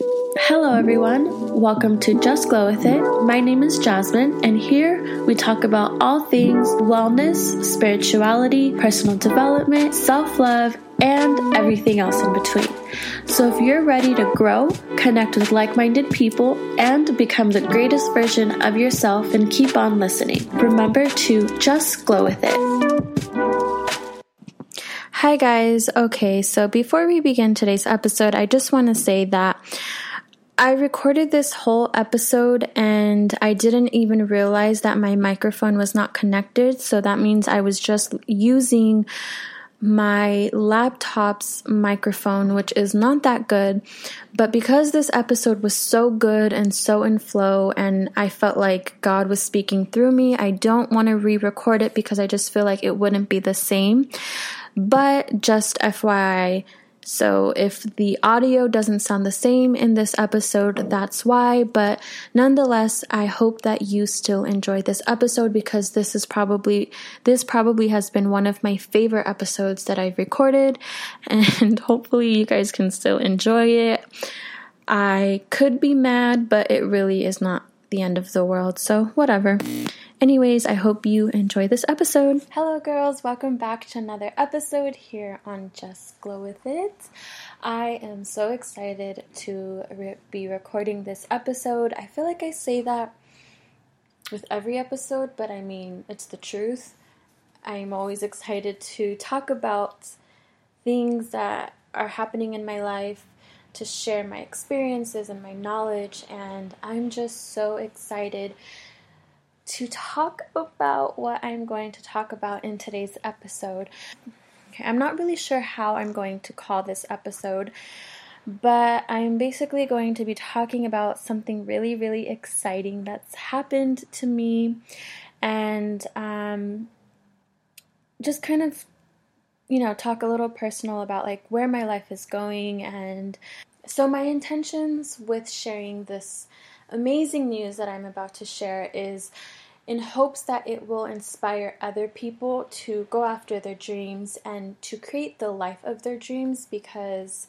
Hello, everyone. Welcome to Just Glow With It. My name is Jasmine, and here we talk about all things wellness, spirituality, personal development, self love, and everything else in between. So, if you're ready to grow, connect with like minded people, and become the greatest version of yourself, and keep on listening, remember to just glow with it. Hi, guys. Okay, so before we begin today's episode, I just want to say that I recorded this whole episode and I didn't even realize that my microphone was not connected. So that means I was just using my laptop's microphone, which is not that good. But because this episode was so good and so in flow, and I felt like God was speaking through me, I don't want to re record it because I just feel like it wouldn't be the same. But just FYI, so if the audio doesn't sound the same in this episode, that's why. But nonetheless, I hope that you still enjoy this episode because this is probably this probably has been one of my favorite episodes that I've recorded and hopefully you guys can still enjoy it. I could be mad, but it really is not the end of the world. So, whatever. Anyways, I hope you enjoy this episode. Hello, girls. Welcome back to another episode here on Just Glow With It. I am so excited to re- be recording this episode. I feel like I say that with every episode, but I mean, it's the truth. I'm always excited to talk about things that are happening in my life, to share my experiences and my knowledge, and I'm just so excited to talk about what I'm going to talk about in today's episode. Okay, I'm not really sure how I'm going to call this episode, but I'm basically going to be talking about something really, really exciting that's happened to me and um, just kind of, you know, talk a little personal about like where my life is going. And so, my intentions with sharing this amazing news that I'm about to share is in hopes that it will inspire other people to go after their dreams and to create the life of their dreams because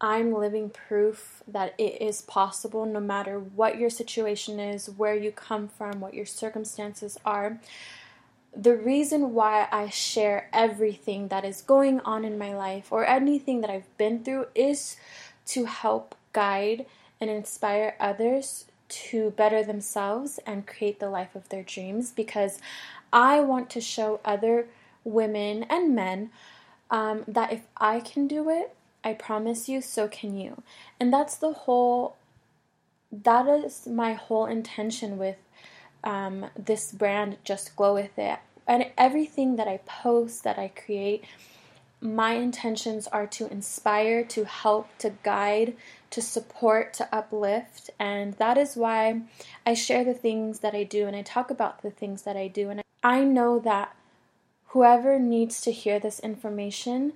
I'm living proof that it is possible no matter what your situation is, where you come from, what your circumstances are. The reason why I share everything that is going on in my life or anything that I've been through is to help guide and inspire others to better themselves and create the life of their dreams because I want to show other women and men um, that if I can do it, I promise you, so can you. And that's the whole, that is my whole intention with um, this brand, Just Glow With It. And everything that I post, that I create, my intentions are to inspire, to help, to guide, to support, to uplift. And that is why I share the things that I do and I talk about the things that I do. And I know that whoever needs to hear this information,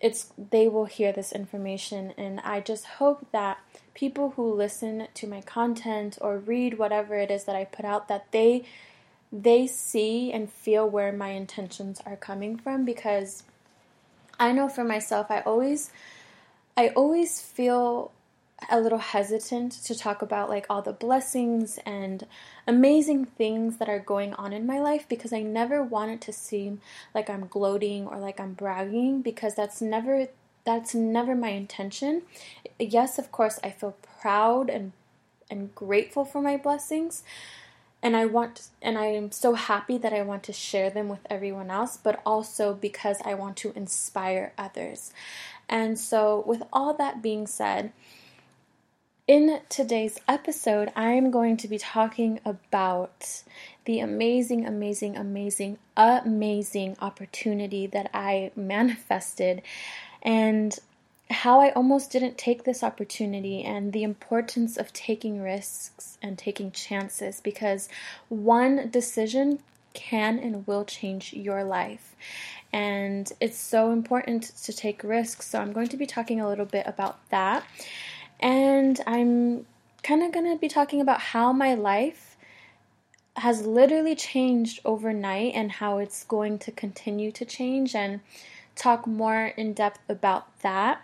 it's they will hear this information. And I just hope that people who listen to my content or read whatever it is that I put out that they they see and feel where my intentions are coming from. Because I know for myself, I always, I always feel a little hesitant to talk about like all the blessings and amazing things that are going on in my life because I never want it to seem like I'm gloating or like I'm bragging because that's never that's never my intention. Yes, of course, I feel proud and and grateful for my blessings, and I want and I am so happy that I want to share them with everyone else, but also because I want to inspire others. And so with all that being said, in today's episode, I'm going to be talking about the amazing, amazing, amazing, amazing opportunity that I manifested and how I almost didn't take this opportunity and the importance of taking risks and taking chances because one decision can and will change your life. And it's so important to take risks. So, I'm going to be talking a little bit about that. And I'm kind of going to be talking about how my life has literally changed overnight and how it's going to continue to change. And talk more in depth about that.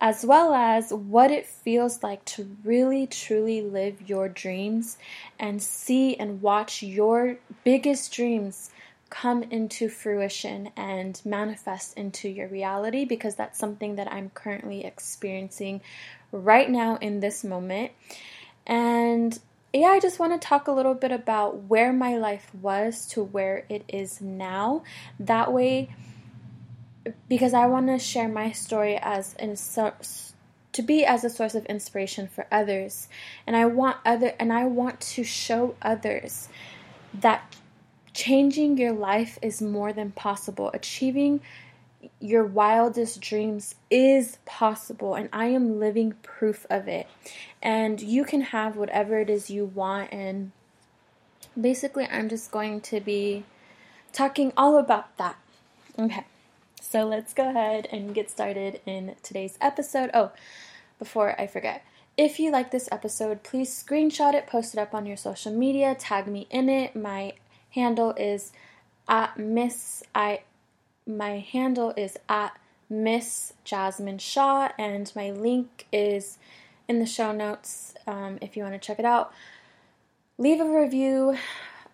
as well as what it feels like to really truly live your dreams and see and watch your biggest dreams come into fruition and manifest into your reality because that's something that I'm currently experiencing right now in this moment. And yeah, I just want to talk a little bit about where my life was to where it is now. That way, because I want to share my story as in to be as a source of inspiration for others, and I want other and I want to show others that changing your life is more than possible. Achieving your wildest dreams is possible, and I am living proof of it. And you can have whatever it is you want, and basically, I'm just going to be talking all about that. Okay, so let's go ahead and get started in today's episode. Oh, before I forget. If you like this episode, please screenshot it, post it up on your social media, tag me in it. My handle is at Miss I my handle is at Miss Jasmine Shaw, and my link is in the show notes um, if you want to check it out. Leave a review,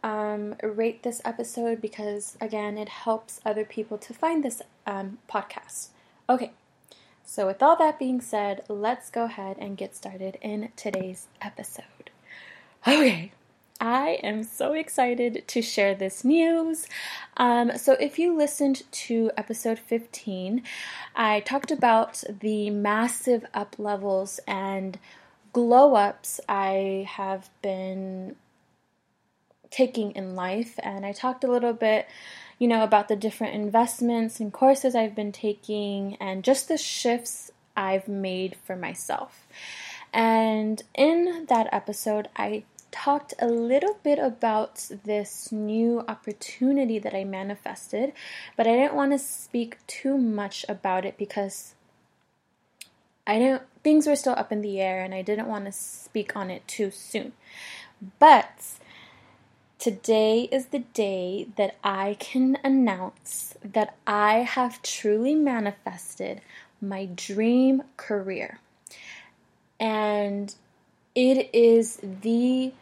um, rate this episode because, again, it helps other people to find this um, podcast. Okay, so with all that being said, let's go ahead and get started in today's episode. Okay. I am so excited to share this news. Um, so, if you listened to episode 15, I talked about the massive up levels and glow ups I have been taking in life, and I talked a little bit. You know, about the different investments and courses I've been taking, and just the shifts I've made for myself. And in that episode, I talked a little bit about this new opportunity that I manifested, but I didn't want to speak too much about it because I didn't things were still up in the air and I didn't want to speak on it too soon. But today is the day that I can announce that I have truly manifested my dream career. And it is the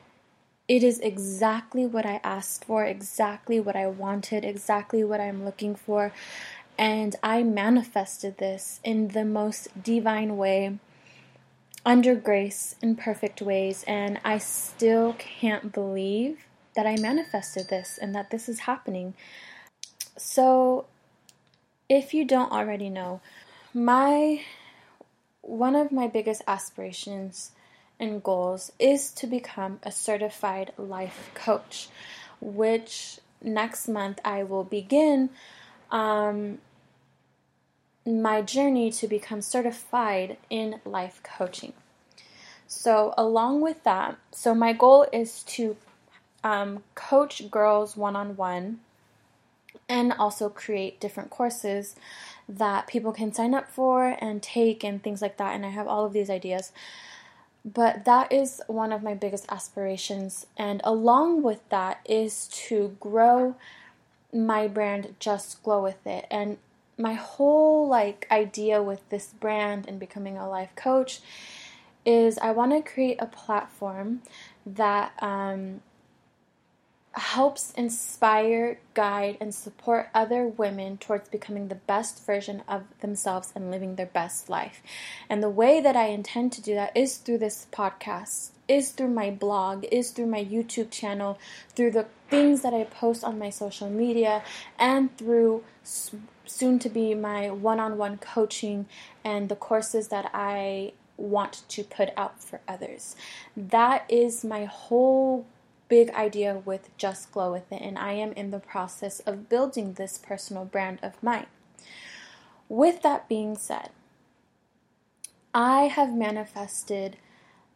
it is exactly what I asked for, exactly what I wanted, exactly what I'm looking for. And I manifested this in the most divine way, under grace, in perfect ways. And I still can't believe that I manifested this and that this is happening. So, if you don't already know, my one of my biggest aspirations and goals is to become a certified life coach, which next month I will begin um, my journey to become certified in life coaching. So, along with that, so my goal is to um, coach girls one on one and also create different courses that people can sign up for and take and things like that. And I have all of these ideas. But that is one of my biggest aspirations. And along with that is to grow my brand, Just Glow With It. And my whole like idea with this brand and becoming a life coach is I want to create a platform that um, helps inspire, guide, and support other women towards becoming the best version of themselves and living their best life. And the way that I intend to do that is through this podcast, is through my blog, is through my YouTube channel, through the things that I post on my social media, and through soon to be my one on one coaching and the courses that I want to put out for others. That is my whole big idea with Just Glow with it, and I am in the process of building this personal brand of mine. With that being said, I have manifested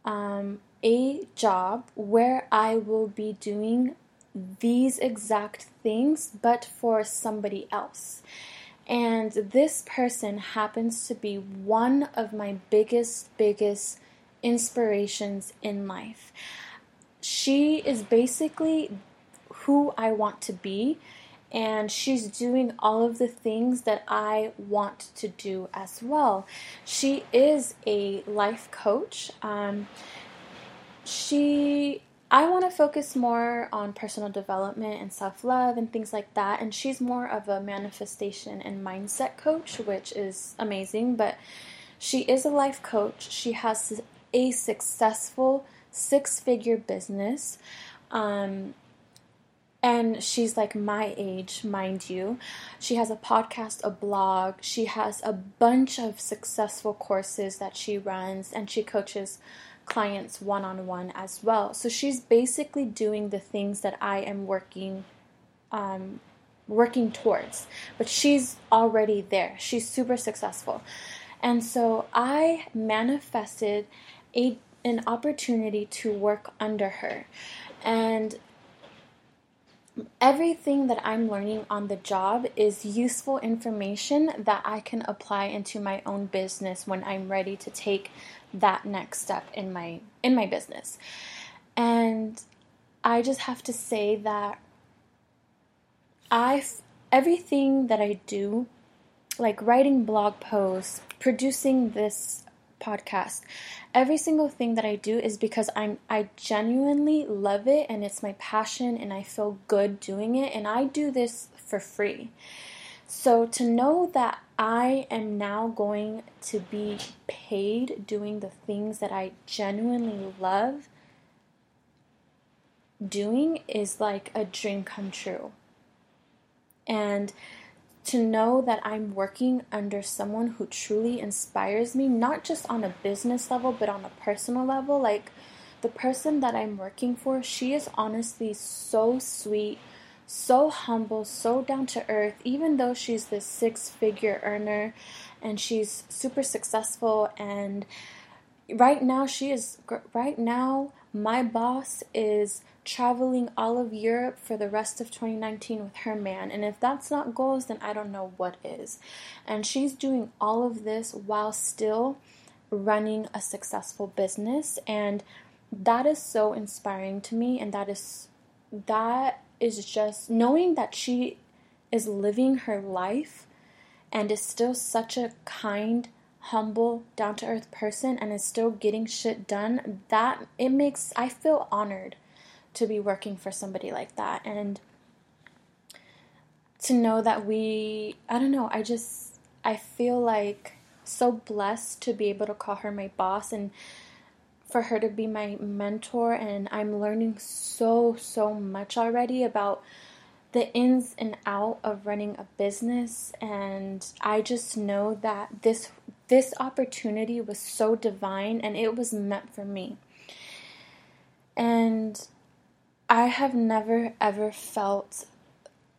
um, a job where I will be doing these exact things, but for somebody else. And this person happens to be one of my biggest, biggest inspirations in life she is basically who I want to be. and she's doing all of the things that I want to do as well. She is a life coach. Um, she I want to focus more on personal development and self love and things like that. And she's more of a manifestation and mindset coach, which is amazing. But she is a life coach. She has a successful six figure business. Um, and she's like my age, mind you. She has a podcast, a blog. She has a bunch of successful courses that she runs, and she coaches clients one on one as well. So she's basically doing the things that I am working um, working towards, but she's already there. She's super successful. And so I manifested a an opportunity to work under her. And everything that I'm learning on the job is useful information that I can apply into my own business when I'm ready to take that next step in my in my business. And I just have to say that I everything that I do like writing blog posts, producing this podcast, every single thing that I do is because I'm I genuinely love it and it's my passion and I feel good doing it and I do this for free. So to know that I am now going to be paid doing the things that I genuinely love doing is like a dream come true. And to know that I'm working under someone who truly inspires me, not just on a business level, but on a personal level. Like the person that I'm working for, she is honestly so sweet so humble, so down to earth, even though she's this six figure earner and she's super successful. And right now, she is, right now, my boss is traveling all of Europe for the rest of 2019 with her man. And if that's not goals, then I don't know what is. And she's doing all of this while still running a successful business. And that is so inspiring to me. And that is, that is just knowing that she is living her life and is still such a kind, humble, down to earth person and is still getting shit done, that it makes I feel honored to be working for somebody like that. And to know that we I don't know, I just I feel like so blessed to be able to call her my boss and for her to be my mentor. And I'm learning so so much already about the ins and out of running a business. And I just know that this this opportunity was so divine and it was meant for me. And I have never ever felt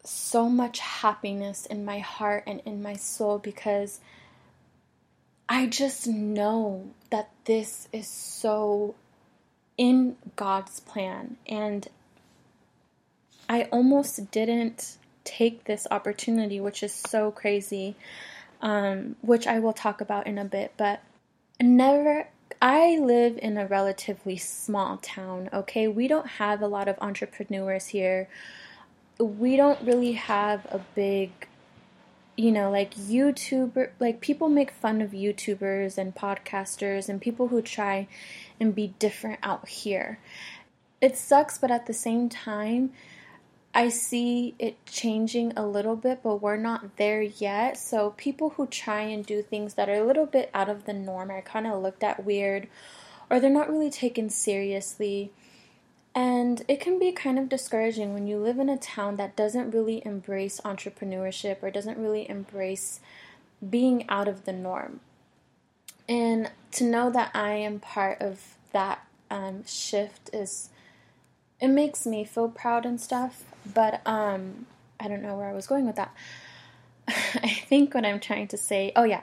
so much happiness in my heart and in my soul because I just know that this is so in God's plan. And I almost didn't take this opportunity, which is so crazy, um, which I will talk about in a bit. But never, I live in a relatively small town, okay? We don't have a lot of entrepreneurs here. We don't really have a big you know, like YouTuber, like people make fun of YouTubers and podcasters and people who try and be different out here. It sucks, but at the same time, I see it changing a little bit, but we're not there yet. So, people who try and do things that are a little bit out of the norm are kind of looked at weird or they're not really taken seriously. And it can be kind of discouraging when you live in a town that doesn't really embrace entrepreneurship or doesn't really embrace being out of the norm. And to know that I am part of that um, shift is, it makes me feel proud and stuff. But um, I don't know where I was going with that. I think what I'm trying to say, oh yeah.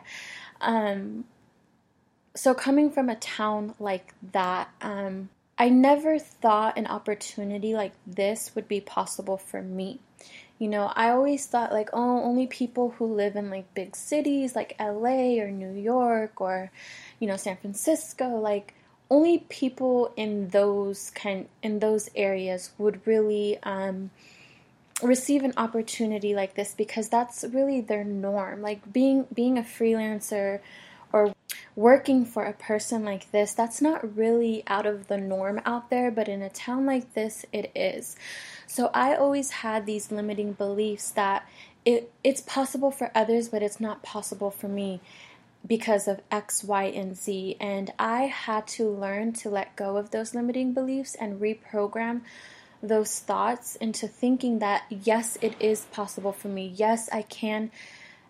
Um, so coming from a town like that, um, I never thought an opportunity like this would be possible for me. You know, I always thought like, oh, only people who live in like big cities like LA or New York or, you know, San Francisco, like only people in those kind in those areas would really um receive an opportunity like this because that's really their norm. Like being being a freelancer or working for a person like this, that's not really out of the norm out there, but in a town like this it is. So I always had these limiting beliefs that it it's possible for others, but it's not possible for me because of X, Y, and Z. And I had to learn to let go of those limiting beliefs and reprogram those thoughts into thinking that yes, it is possible for me. Yes, I can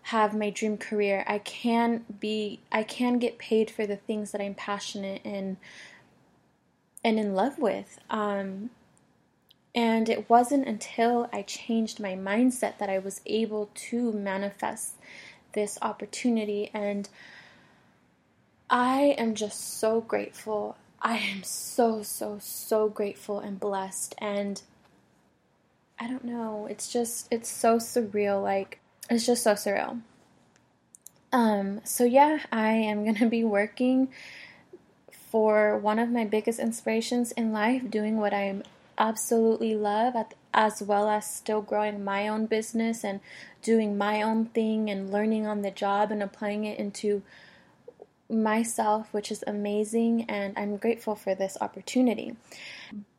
have my dream career. I can be I can get paid for the things that I'm passionate in and in love with. Um, and it wasn't until I changed my mindset that I was able to manifest this opportunity. And I am just so grateful I am so, so, so grateful and blessed. And I don't know, it's just, it's so surreal. Like, it's just so surreal. Um, so yeah, I am going to be working for one of my biggest inspirations in life, doing what I absolutely love, at, as well as still growing my own business and doing my own thing and learning on the job and applying it into myself, which is amazing, and I'm grateful for this opportunity.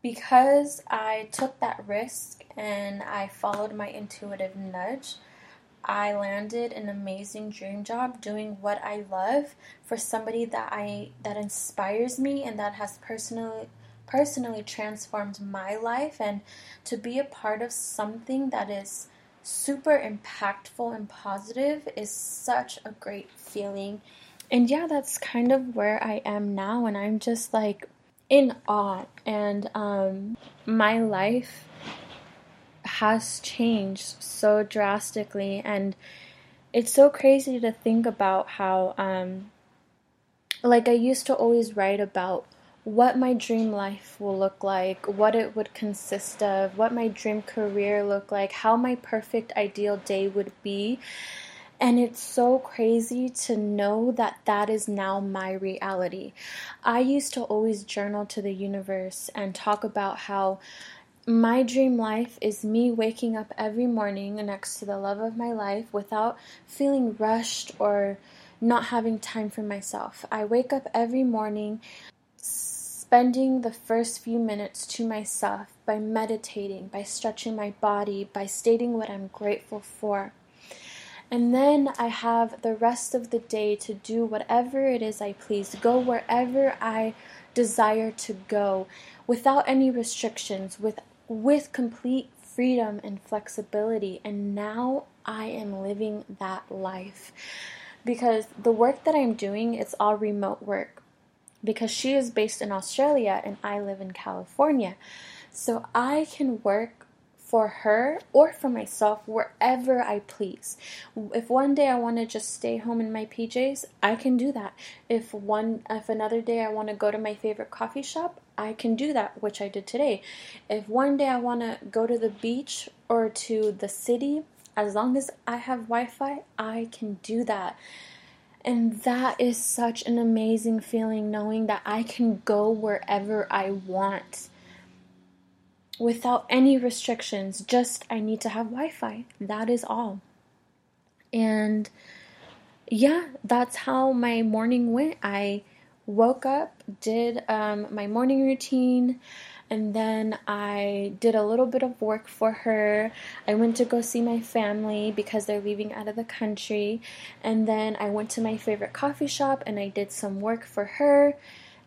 Because I took that risk and I followed my intuitive nudge, I landed an amazing dream job doing what I love for somebody that I that inspires me and that has personally personally transformed my life and to be a part of something that is super impactful and positive is such a great feeling and yeah, that's kind of where I am now, and I'm just like in awe. And um, my life has changed so drastically, and it's so crazy to think about how, um, like, I used to always write about what my dream life will look like, what it would consist of, what my dream career look like, how my perfect ideal day would be. And it's so crazy to know that that is now my reality. I used to always journal to the universe and talk about how my dream life is me waking up every morning next to the love of my life without feeling rushed or not having time for myself. I wake up every morning spending the first few minutes to myself by meditating, by stretching my body, by stating what I'm grateful for. And then I have the rest of the day to do whatever it is I please, go wherever I desire to go without any restrictions, with, with complete freedom and flexibility. And now I am living that life. Because the work that I'm doing, it's all remote work. Because she is based in Australia and I live in California. So I can work for her or for myself wherever I please. If one day I want to just stay home in my PJs, I can do that. If one if another day I want to go to my favorite coffee shop, I can do that, which I did today. If one day I want to go to the beach or to the city, as long as I have Wi-Fi, I can do that. And that is such an amazing feeling knowing that I can go wherever I want without any restrictions. Just I need to have Wi Fi. That is all. And yeah, that's how my morning went. I woke up, did um, my morning routine, and then I did a little bit of work for her. I went to go see my family because they're leaving out of the country, and then I went to my favorite coffee shop and I did some work for her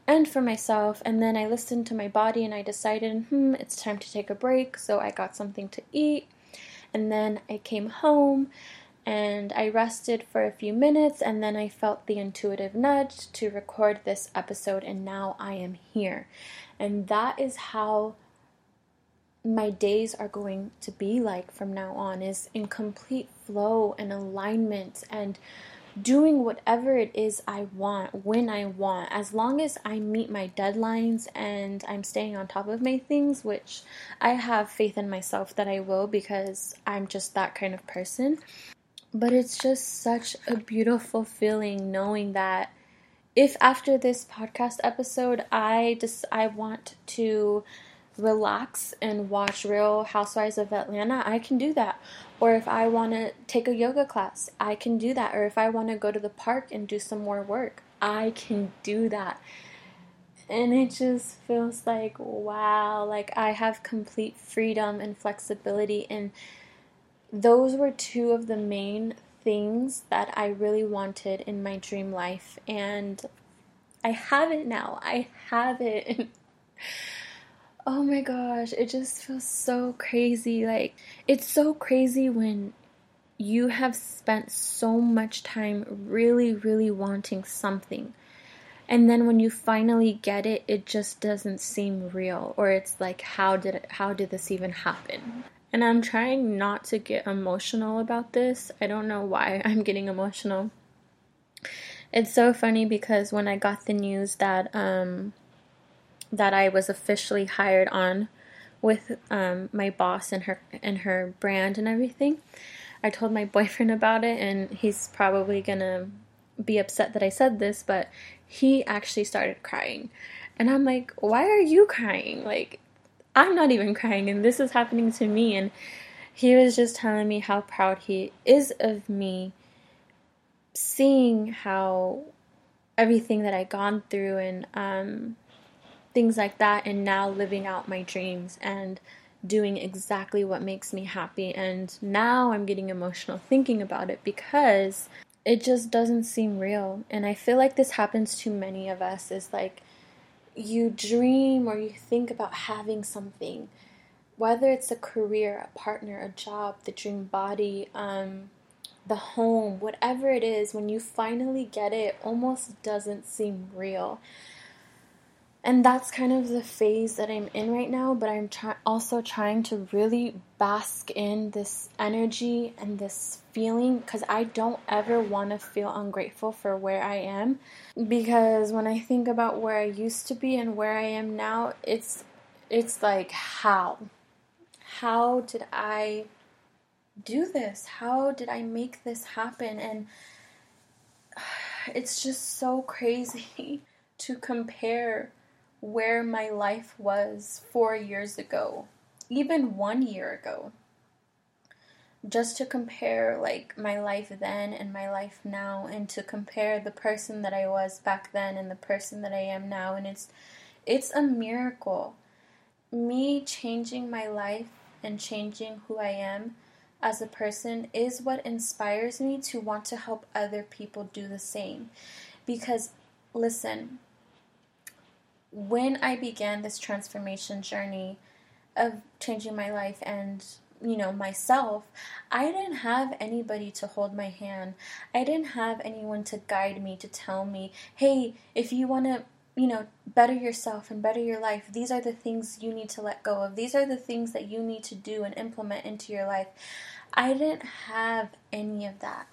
and for myself. And then I listened to my body and I decided, hmm, it's time to take a break. So I got something to eat. And then I came home and I rested for a few minutes. And then I felt the intuitive nudge to record this episode. And now I am here. And that is how my days are going to be like from now on is in complete flow and alignment and doing whatever it is I want when I want, as long as I meet my deadlines and I'm staying on top of my things, which I have faith in myself that I will because I'm just that kind of person. But it's just such a beautiful feeling knowing that if after this podcast episode I just I want to relax and watch Real Housewives of Atlanta, I can do that. Or if I want to take a yoga class, I can do that. Or if I want to go to the park and do some more work, I can do that. And it just feels like, wow, like I have complete freedom and flexibility. And those were two of the main things that I really wanted in my dream life. And I have it now. I have it. oh my gosh, it just feels so crazy. Like, it's so crazy when you have spent so much time really, really wanting something. And then when you finally get it, it just doesn't seem real. Or it's like, how did it, how did this even happen? And I'm trying not to get emotional about this. I don't know why I'm getting emotional. It's so funny because when I got the news that um, that I was officially hired on with um, my boss and her and her brand and everything, I told my boyfriend about it, and he's probably gonna be upset that I said this, but he actually started crying, and I'm like, "Why are you crying? Like, I'm not even crying, and this is happening to me." And he was just telling me how proud he is of me seeing how everything that I gone through and um, things like that, and now living out my dreams and doing exactly what makes me happy. And now I'm getting emotional thinking about it because it just doesn't seem real. And I feel like this happens to many of us is like you dream or you think about having something, whether it's a career, a partner, a job, the dream body, um, the home, whatever it is, when you finally get it, it almost doesn't seem real. And that's kind of the phase that I'm in right now, but I'm try- also trying to really bask in this energy and this feeling because I don't ever want to feel ungrateful for where I am. Because when I think about where I used to be and where I am now, it's it's like how how did I do this? How did I make this happen? And it's just so crazy to compare where my life was four years ago, even one year ago. Just to compare like my life then and my life now and to compare the person that I was back then and the person that I am now and it's it's a miracle. Me changing my life and changing who I am as a person is what inspires me to want to help other people do the same. Because, listen, when I began this transformation journey of changing my life and you know myself i didn't have anybody to hold my hand. I didn't have anyone to guide me to tell me hey if you want to you know better yourself and better your life these are the things you need to let go of. These are the things that you need to do and implement into your life. I didn't have any of that.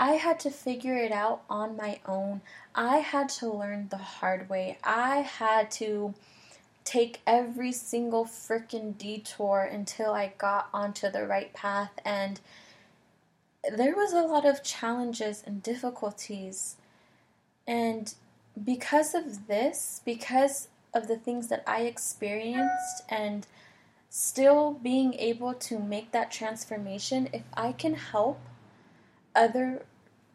I had to figure it out on my own. I had to learn the hard way. I had to take every single freaking detour until I got onto the right path. And there was a lot of challenges and difficulties. And because of this, because of the things that I experienced and still being able to make that transformation, if I can help other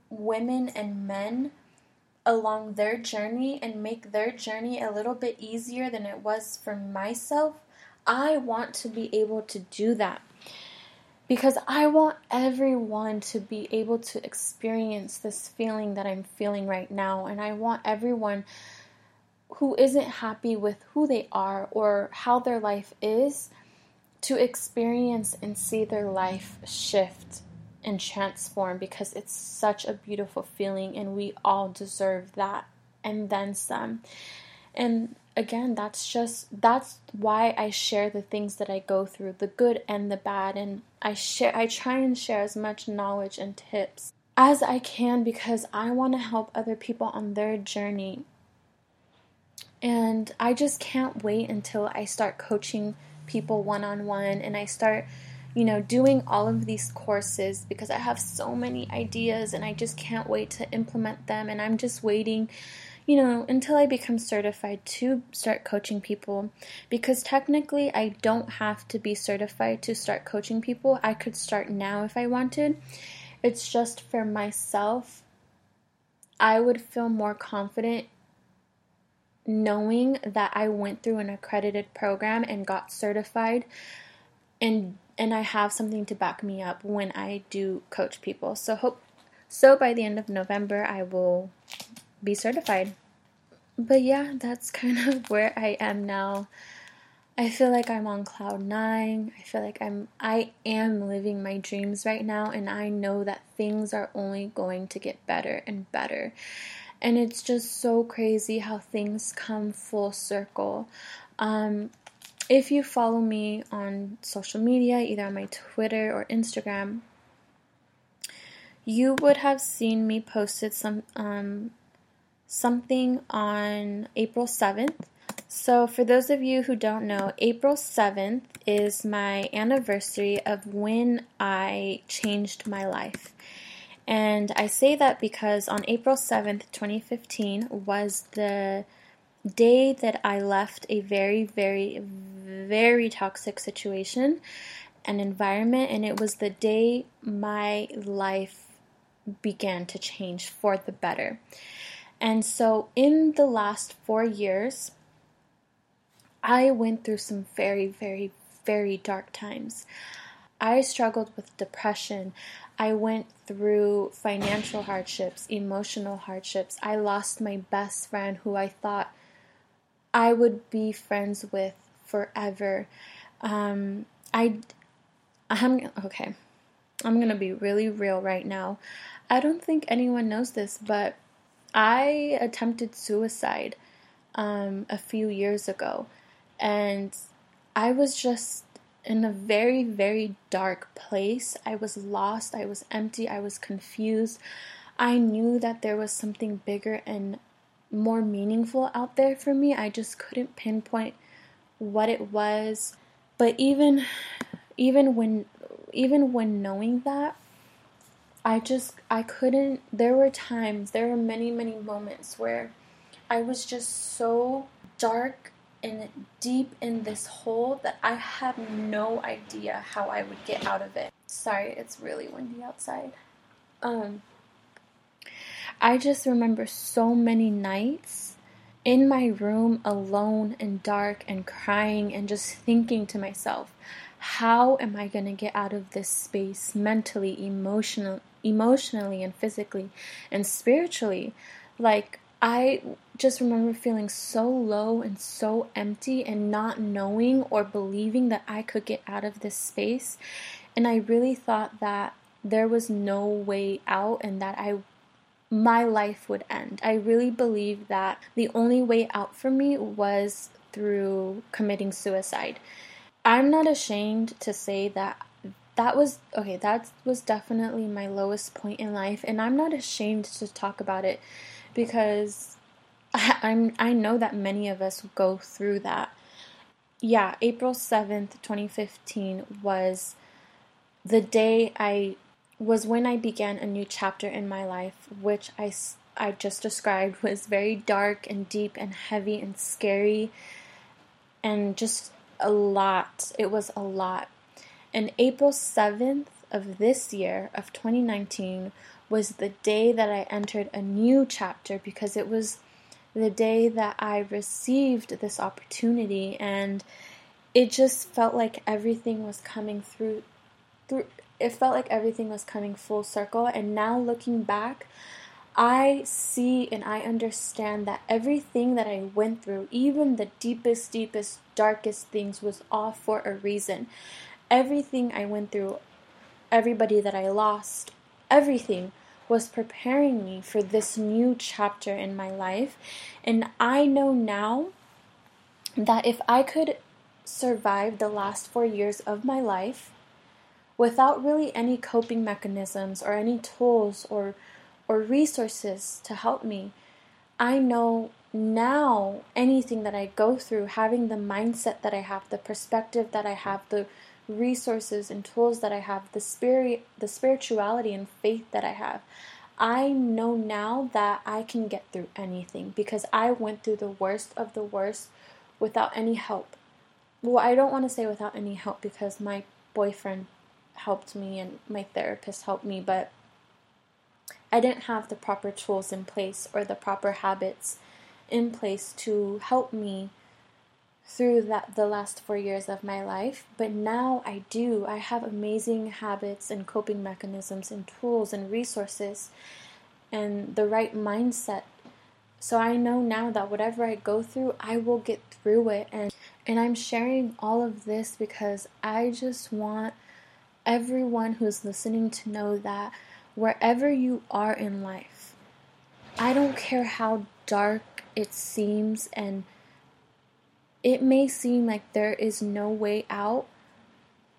women and men along their journey and make their journey a little bit easier than it was for myself, I want to be able to do that. Because I want everyone to be able to experience this feeling that I'm feeling right now. And I want everyone who isn't happy with who they are or how their life is to experience and see their life shift and transform because it's such a beautiful feeling and we all deserve that and then some. And again, that's just that's why I share the things that I go through, the good and the bad and I share I try and share as much knowledge and tips as I can because I want to help other people on their journey. And I just can't wait until I start coaching people one on one and I start, you know, doing all of these courses because I have so many ideas and I just can't wait to implement them. And I'm just waiting, you know, until I become certified to start coaching people. Because technically, I don't have to be certified to start coaching people. I could start now if I wanted. It's just for myself, I would feel more confident knowing that I went through an accredited program and got certified and and I have something to back me up when I do coach people. So hope so by the end of November I will be certified. But yeah, that's kind of where I am now. I feel like I'm on cloud 9. I feel like I'm I am living my dreams right now and I know that things are only going to get better and better. And it's just so crazy how things come full circle. Um, if you follow me on social media, either on my Twitter or Instagram, you would have seen me posted some um, something on April 7th. So, for those of you who don't know, April 7th is my anniversary of when I changed my life. And I say that because on April 7th, 2015, was the day that I left a very, very, very toxic situation and environment, and it was the day my life began to change for the better. And so, in the last four years, I went through some very, very, very dark times. I struggled with depression. I went through financial hardships, emotional hardships. I lost my best friend who I thought I would be friends with forever. Um, I, I'm okay. I'm gonna be really real right now. I don't think anyone knows this, but I attempted suicide um, a few years ago, and I was just in a very, very dark place. I was lost, I was empty, I was confused. I knew that there was something bigger and more meaningful out there for me. I just couldn't pinpoint what it was. But even even when even when knowing that, I just I couldn't there were times, there were many many moments where I was just so dark and deep in this hole that I had no idea how I would get out of it. Sorry, it's really windy outside. Um, I just remember so many nights in my room alone and dark and crying and just thinking to myself, how am I going to get out of this space mentally, emotional, emotionally and physically and spiritually? Like I just remember feeling so low and so empty and not knowing or believing that I could get out of this space. And I really thought that there was no way out and that I my life would end. I really believed that the only way out for me was through committing suicide. I'm not ashamed to say that that was okay, that was definitely my lowest point in life and I'm not ashamed to talk about it because I, I'm I know that many of us go through that. Yeah, April 7th, 2015 was the day I was when I began a new chapter in my life, which I, I just described was very dark and deep and heavy and scary and just a lot. It was a lot. And April 7th of this year, of 2019, was the day that I entered a new chapter because it was the day that I received this opportunity and it just felt like everything was coming through through it felt like everything was coming full circle and now looking back I see and I understand that everything that I went through, even the deepest, deepest, darkest things, was all for a reason. Everything I went through, everybody that I lost, everything was preparing me for this new chapter in my life. And I know now that if I could survive the last four years of my life without really any coping mechanisms or any tools or or resources to help me, I know now anything that I go through, having the mindset that I have, the perspective that I have, the resources and tools that I have, the spirit, the spirituality and faith that I have, I know now that I can get through anything because I went through the worst of the worst without any help. Well, I don't want to say without any help because my boyfriend helped me and my therapist helped me, but I didn't have the proper tools in place or the proper habits in place to help me through that the last 4 years of my life. But now I do. I have amazing habits and coping mechanisms and tools and resources and the right mindset. So I know now that whatever I go through I will get through it. And and I'm sharing all of this because I just want everyone who's listening to know that wherever you are in life I don't care how dark it seems and it may seem like there is no way out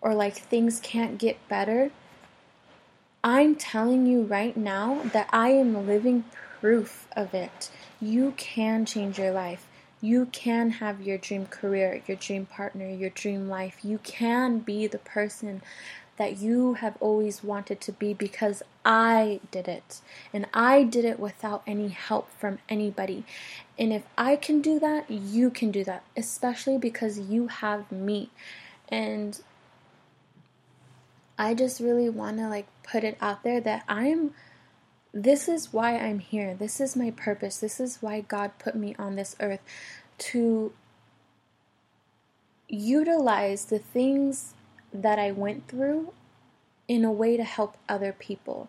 or like things can't get better. I'm telling you right now that I am living proof of it. You can change your life. You can have your dream career, your dream partner, your dream life. You can be the person that you have always wanted to be because I did it. And I did it without any help from anybody. And if I can do that, you can do that, especially because you have me. And I just really want to like put it out there that I'm this is why I'm here. This is my purpose. This is why God put me on this earth to utilize the things that I went through in a way to help other people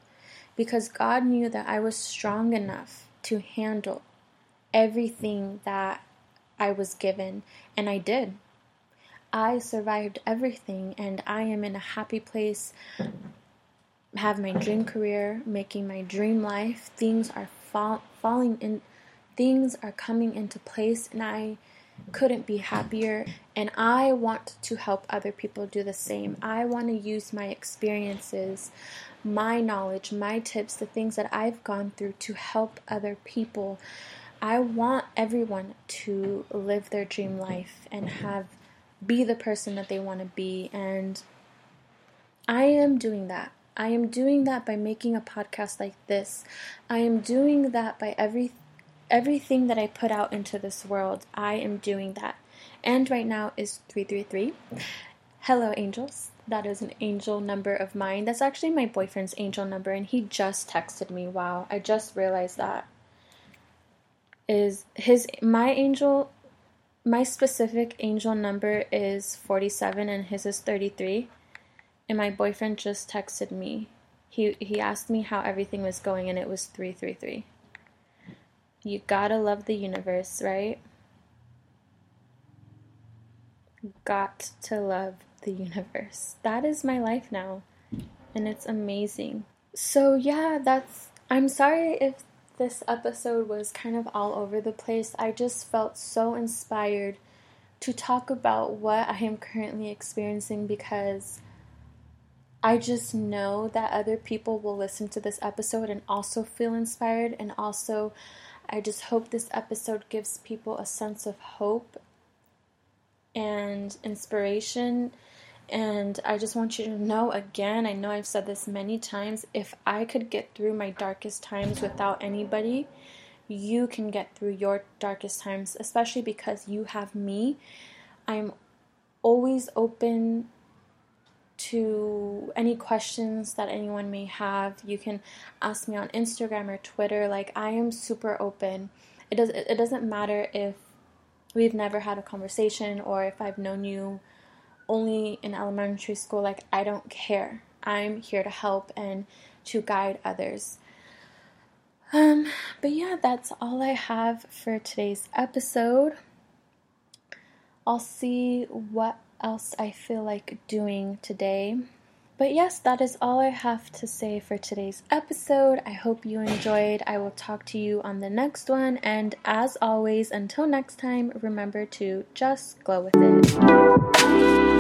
because God knew that I was strong enough to handle everything that I was given, and I did. I survived everything, and I am in a happy place, have my dream career, making my dream life. Things are fall- falling in, things are coming into place, and I couldn't be happier. And I want to help other people do the same. I want to use my experiences, my knowledge, my tips, the things that I've gone through to help other people. I want everyone to live their dream life and have be the person that they want to be and I am doing that. I am doing that by making a podcast like this. I am doing that by every everything that I put out into this world, I am doing that. And right now is 333. Hello, angels. That is an angel number of mine. That's actually my boyfriend's angel number, and he just texted me. Wow, I just realized that. Is his my angel my specific angel number is 47 and his is 33 and my boyfriend just texted me he he asked me how everything was going and it was 333 you gotta love the universe, right? Got to love the universe. That is my life now, and it's amazing. So, yeah, that's. I'm sorry if this episode was kind of all over the place. I just felt so inspired to talk about what I am currently experiencing because I just know that other people will listen to this episode and also feel inspired and also I just hope this episode gives people a sense of hope and inspiration. And I just want you to know again, I know I've said this many times, if I could get through my darkest times without anybody, you can get through your darkest times, especially because you have me. I'm always open to any questions that anyone may have. You can ask me on Instagram or Twitter. Like I am super open. It does it doesn't matter if we've never had a conversation or if I've known you only in elementary school. Like I don't care. I'm here to help and to guide others. Um, but yeah, that's all I have for today's episode. I'll see what else I feel like doing today. But yes, that is all I have to say for today's episode. I hope you enjoyed. I will talk to you on the next one. And as always, until next time, remember to just glow with it.